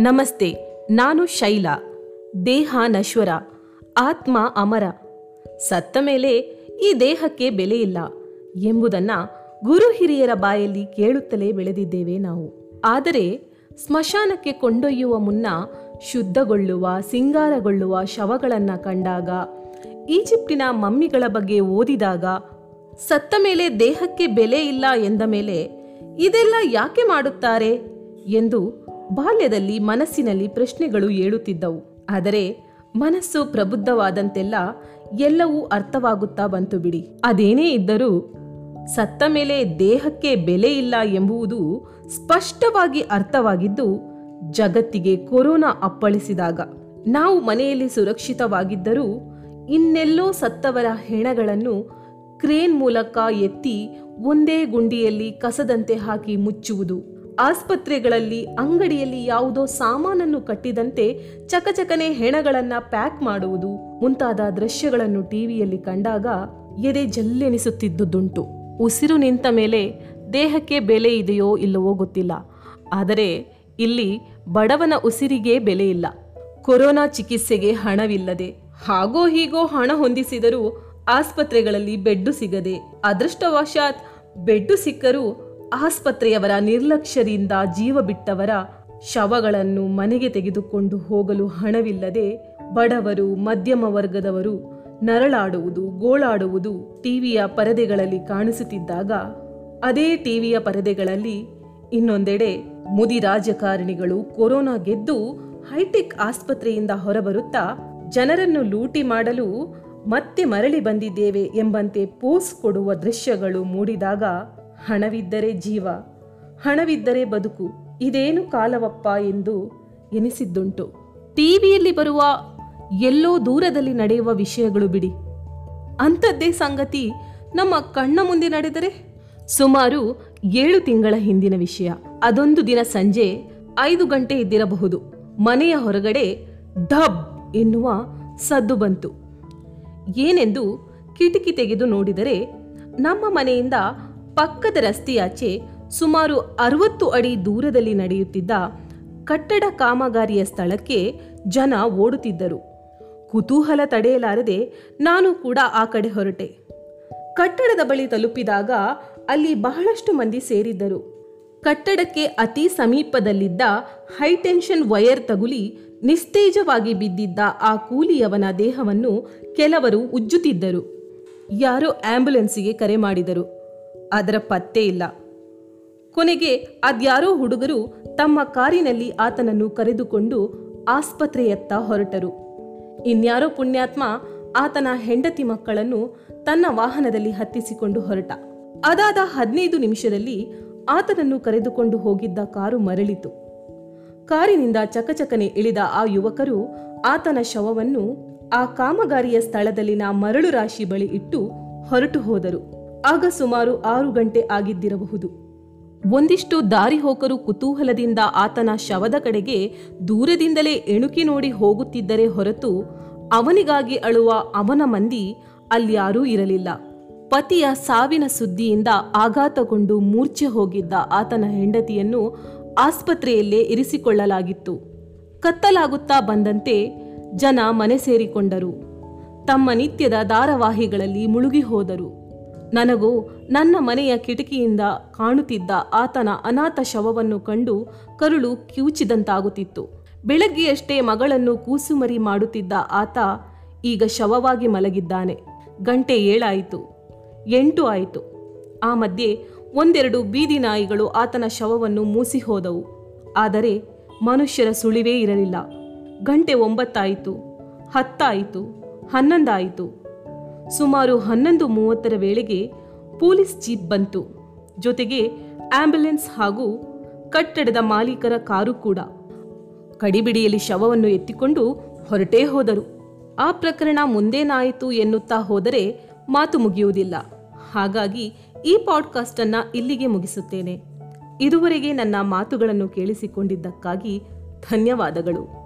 ನಮಸ್ತೆ, ನಾನು ಶೈಲಾ ದೇಹ ನಶ್ವರ ಆತ್ಮ ಅಮರ. ಸತ್ತ ಮೇಲೆ ಈ ದೇಹಕ್ಕೆ ಬೆಲೆ ಇಲ್ಲ ಎಂಬುದನ್ನ ಗುರು ಹಿರಿಯರ ಬಾಯಲ್ಲಿ ಕೇಳುತ್ತಲೇ ಬೆಳೆದಿದ್ದೇವೆ ನಾವು. ಆದರೆ ಸ್ಮಶಾನಕ್ಕೆ ಕೊಂಡೊಯ್ಯುವ ಮುನ್ನ ಶುದ್ಧಗೊಳ್ಳುವ, ಸಿಂಗಾರಗೊಳ್ಳುವ ಶವಗಳನ್ನ ಕಂಡಾಗ, ಈಜಿಪ್ಟಿನ ಮಮ್ಮಿಗಳ ಬಗ್ಗೆ ಓದಿದಾಗ, ಸತ್ತ ಮೇಲೆ ದೇಹಕ್ಕೆ ಬೆಲೆ ಇಲ್ಲ ಎಂದ ಮೇಲೆ ಇದೆಲ್ಲ ಯಾಕೆ ಮಾಡುತ್ತಾರೆ? ಎಂದು ಬಾಲ್ಯದಲ್ಲಿ ಮನಸ್ಸಿನಲ್ಲಿ ಪ್ರಶ್ನೆಗಳು ಏಳುತ್ತಿದ್ದವು. ಆದರೆ ಮನಸ್ಸು ಪ್ರಬುದ್ಧವಾದಂತೆಲ್ಲ ಎಲ್ಲವೂ ಅರ್ಥವಾಗುತ್ತಾ ಬಂತು ಬಿಡಿ. ಅದೇನೇ ಇದ್ದರೂ ಸತ್ತ ಮೇಲೆ ದೇಹಕ್ಕೆ ಬೆಲೆ ಇಲ್ಲ ಎಂಬುದು ಸ್ಪಷ್ಟವಾಗಿ ಅರ್ಥವಾಗಿದ್ದು, ಜಗತ್ತಿಗೆ ಕೊರೋನಾ ಅಪ್ಪಳಿಸಿದಾಗ, ನಾವು ಮನೆಯಲ್ಲಿ ಸುರಕ್ಷಿತವಾಗಿದ್ದರೂ ಇನ್ನೆಲ್ಲೋ ಸತ್ತವರ ಹೆಣಗಳನ್ನು ಕ್ರೇನ್ ಮೂಲಕ ಎತ್ತಿ ಒಂದೇ ಗುಂಡಿಯಲ್ಲಿ ಕಸದಂತೆ ಹಾಕಿ ಮುಚ್ಚುವುದು. ಆಸ್ಪತ್ರೆಗಳಲ್ಲಿ ಅಂಗಡಿಯಲ್ಲಿ ಯಾವುದೋ ಸಾಮಾನನ್ನು ಕಟ್ಟಿದಂತೆ ಚಕಚಕನೆ ಹೆಣಗಳನ್ನ ಪ್ಯಾಕ್ ಮಾಡುವುದು ಮುಂತಾದ ದೃಶ್ಯಗಳನ್ನು ಟಿವಿಯಲ್ಲಿ ಕಂಡಾಗ ಎದೆ ಜಲ್ಲೆನಿಸುತ್ತಿದ್ದುದುಂಟು. ಉಸಿರು ನಿಂತ ಮೇಲೆ ದೇಹಕ್ಕೆ ಬೆಲೆ ಇದೆಯೋ ಇಲ್ಲವೋ ಗೊತ್ತಿಲ್ಲ. ಆದರೆ ಇಲ್ಲಿ ಬಡವನ ಉಸಿರಿಗೆ ಬೆಲೆ ಇಲ್ಲ. ಕೊರೋನಾ ಚಿಕಿತ್ಸೆಗೆ ಹಣವಿಲ್ಲದೆ ಹಾಗೋ ಹೀಗೋ ಹಣ ಹೊಂದಿಸಿದರೂ ಆಸ್ಪತ್ರೆಗಳಲ್ಲಿ ಬೆಡ್ಡು ಸಿಗದೆ ಅದೃಷ್ಟವಶಾತ್ ಬೆಡ್ಡು ಸಿಕ್ಕರೂ ಆಸ್ಪತ್ರೆಯವರ ನಿರ್ಲಕ್ಷ್ಯದಿಂದ ಜೀವ ಬಿಟ್ಟವರ ಶವಗಳನ್ನು ಮನೆಗೆ ತೆಗೆದುಕೊಂಡು ಹೋಗಲು ಹಣವಿಲ್ಲದೆ ಬಡವರು, ಮಧ್ಯಮ ವರ್ಗದವರು ನರಳಾಡುವುದು, ಗೋಳಾಡುವುದು ಟಿವಿಯ ಪರದೆಗಳಲ್ಲಿ ಕಾಣಿಸುತ್ತಿದ್ದಾಗ ಅದೇ ಟಿವಿಯ ಪರದೆಗಳಲ್ಲಿ ಇನ್ನೊಂದೆಡೆ ಮುದಿ ರಾಜಕಾರಣಿಗಳು ಕೊರೋನಾ ಗೆದ್ದು ಹೈಟೆಕ್ ಆಸ್ಪತ್ರೆಯಿಂದ ಹೊರಬರುತ್ತಾ ಜನರನ್ನು ಲೂಟಿ ಮಾಡಲು ಮತ್ತೆ ಮರಳಿ ಬಂದಿದ್ದೇವೆ ಎಂಬಂತೆ ಪೋಸ್ ಕೊಡುವ ದೃಶ್ಯಗಳು ಮೂಡಿದಾಗ ಹಣವಿದ್ದರೆ ಜೀವ, ಹಣವಿದ್ದರೆ ಬದುಕು, ಇದೇನು ಕಾಲವಪ್ಪ ಎಂದು ಎನಿಸಿದ್ದುಂಟು. ಟಿವಿಯಲ್ಲಿ ಬರುವ ಎಲ್ಲೋ ದೂರದಲ್ಲಿ ನಡೆಯುವ ವಿಷಯಗಳು ಬಿಡಿ. ಅಂಥದ್ದೇ ಸಂಗತಿ ನಮ್ಮ ಕಣ್ಣ ಮುಂದೆ ನಡೆದರೆ? ಸುಮಾರು ಏಳು ತಿಂಗಳ ಹಿಂದಿನ ವಿಷಯ. ಅದೊಂದು ದಿನ ಸಂಜೆ ಐದು ಗಂಟೆ ಇದ್ದಿರಬಹುದು. ಮನೆಯ ಹೊರಗಡೆ ಡಬ್ ಎನ್ನುವ ಸದ್ದು ಬಂತು. ಏನೆಂದು ಕಿಟಕಿ ತೆಗೆದು ನೋಡಿದರೆ ನಮ್ಮ ಮನೆಯಿಂದ ಪಕ್ಕದ ರಸ್ತೆಯಾಚೆ ಸುಮಾರು ಅರವತ್ತು ಅಡಿ ದೂರದಲ್ಲಿ ನಡೆಯುತ್ತಿದ್ದ ಕಟ್ಟಡ ಕಾಮಗಾರಿಯ ಸ್ಥಳಕ್ಕೆ ಜನ ಓಡುತ್ತಿದ್ದರು. ಕುತೂಹಲ ತಡೆಯಲಾರದೆ ನಾನು ಕೂಡ ಆ ಕಡೆ ಹೊರಟೆ. ಕಟ್ಟಡದ ಬಳಿ ತಲುಪಿದಾಗ ಅಲ್ಲಿ ಬಹಳಷ್ಟು ಮಂದಿ ಸೇರಿದ್ದರು. ಕಟ್ಟಡಕ್ಕೆ ಅತಿ ಸಮೀಪದಲ್ಲಿದ್ದ ಹೈಟೆನ್ಷನ್ ವಯರ್ ತಗುಲಿ ನಿಸ್ತೇಜವಾಗಿ ಬಿದ್ದಿದ್ದ ಆ ಕೂಲಿಯವನ ದೇಹವನ್ನು ಕೆಲವರು ಉಜ್ಜುತ್ತಿದ್ದರು. ಯಾರೋ ಆಂಬ್ಯುಲೆನ್ಸಿಗೆ ಕರೆ ಮಾಡಿದರು. ಅದರ ಪತ್ತೆ ಇಲ್ಲ. ಕೊನೆಗೆ ಅದ್ಯಾರೋ ಹುಡುಗರು ತಮ್ಮ ಕಾರಿನಲ್ಲಿ ಆತನನ್ನು ಕರೆದುಕೊಂಡು ಆಸ್ಪತ್ರೆಯತ್ತ ಹೊರಟರು. ಇನ್ಯಾರೋ ಪುಣ್ಯಾತ್ಮ ಆತನ ಹೆಂಡತಿ ಮಕ್ಕಳನ್ನು ತನ್ನ ವಾಹನದಲ್ಲಿ ಹತ್ತಿಸಿಕೊಂಡು ಹೊರಟ. ಅದಾದ ಹದಿನೈದು ನಿಮಿಷದಲ್ಲಿ ಆತನನ್ನು ಕರೆದುಕೊಂಡು ಹೋಗಿದ್ದ ಕಾರು ಮರಳಿತು. ಕಾರಿನಿಂದ ಚಕಚಕನೆ ಇಳಿದ ಆ ಯುವಕರು ಆತನ ಶವವನ್ನು ಆ ಕಾಮಗಾರಿಯ ಸ್ಥಳದಲ್ಲಿನ ಮರಳು ರಾಶಿ ಬಳಿ ಇಟ್ಟು ಹೊರಟು ಹೋದರು. ಆಗ ಸುಮಾರು ಆರು ಗಂಟೆ ಆಗಿದ್ದಿರಬಹುದು. ಒಂದಿಷ್ಟು ದಾರಿ ಹೋಕರು ಕುತೂಹಲದಿಂದ ಆತನ ಶವದ ಕಡೆಗೆ ದೂರದಿಂದಲೇ ಎಣುಕಿ ನೋಡಿ ಹೋಗುತ್ತಿದ್ದರೆ ಹೊರತು ಅವನಿಗಾಗಿ ಅಳುವ ಅವನ ಮಂದಿ ಅಲ್ಯಾರೂ ಇರಲಿಲ್ಲ. ಪತಿಯ ಸಾವಿನ ಸುದ್ದಿಯಿಂದ ಆಘಾತಗೊಂಡು ಮೂರ್ಛೆ ಹೋಗಿದ್ದ ಆತನ ಹೆಂಡತಿಯನ್ನು ಆಸ್ಪತ್ರೆಯಲ್ಲೇ ಇರಿಸಿಕೊಳ್ಳಲಾಗಿತ್ತು. ಕತ್ತಲಾಗುತ್ತಾ ಬಂದಂತೆ ಜನ ಮನೆ ಸೇರಿಕೊಂಡರು. ತಮ್ಮ ನಿತ್ಯದ ಧಾರಾವಾಹಿಗಳಲ್ಲಿ ಮುಳುಗಿ ಹೋದರು. ನನಗೂ ನನ್ನ ಮನೆಯ ಕಿಟಕಿಯಿಂದ ಕಾಣುತ್ತಿದ್ದ ಆತನ ಅನಾಥ ಶವವನ್ನು ಕಂಡು ಕರುಳು ಕಿವುಚಿದಂತಾಗುತ್ತಿತ್ತು. ಬೆಳಗ್ಗೆಯಷ್ಟೇ ಮಗಳನ್ನು ಕೂಸುಮರಿ ಮಾಡುತ್ತಿದ್ದ ಆತ ಈಗ ಶವವಾಗಿ ಮಲಗಿದ್ದಾನೆ. ಗಂಟೆ ಏಳಾಯಿತು. ಎಂಟು ಆಯಿತು. ಆ ಮಧ್ಯೆ ಒಂದೆರಡು ಬೀದಿ ನಾಯಿಗಳು ಆತನ ಶವವನ್ನು ಮೂಸಿ ಹೋದವು ಆದರೆ ಮನುಷ್ಯರ ಸುಳಿವೇ ಇರಲಿಲ್ಲ. ಗಂಟೆ ಒಂಬತ್ತಾಯಿತು. ಹತ್ತಾಯಿತು. ಹನ್ನೊಂದಾಯಿತು. ಸುಮಾರು ಹನ್ನೊಂದು ಮೂವತ್ತರ ವೇಳೆಗೆ ಪೊಲೀಸ್ ಜೀಪ್ ಬಂತು. ಜೊತೆಗೆ ಆಂಬ್ಯುಲೆನ್ಸ್ ಹಾಗೂ ಕಟ್ಟಡದ ಮಾಲೀಕರ ಕಾರು ಕೂಡ. ಕಡಿಬಿಡಿಯಲ್ಲಿ ಶವವನ್ನು ಎತ್ತಿಕೊಂಡು ಹೊರಟೇ ಹೋದರು. ಆ ಪ್ರಕರಣ ಮುಂದೇನಾಯಿತು ಎನ್ನುತ್ತಾ ಹೋದರೆ ಮಾತು ಮುಗಿಯುವುದಿಲ್ಲ. ಹಾಗಾಗಿ ಈ ಪಾಡ್ಕಾಸ್ಟ್ ಅನ್ನ ಇಲ್ಲಿಗೆ ಮುಗಿಸುತ್ತೇನೆ. ಇದುವರೆಗೆ ನನ್ನ ಮಾತುಗಳನ್ನು ಕೇಳಿಸಿಕೊಂಡಿದ್ದಕ್ಕಾಗಿ ಧನ್ಯವಾದಗಳು.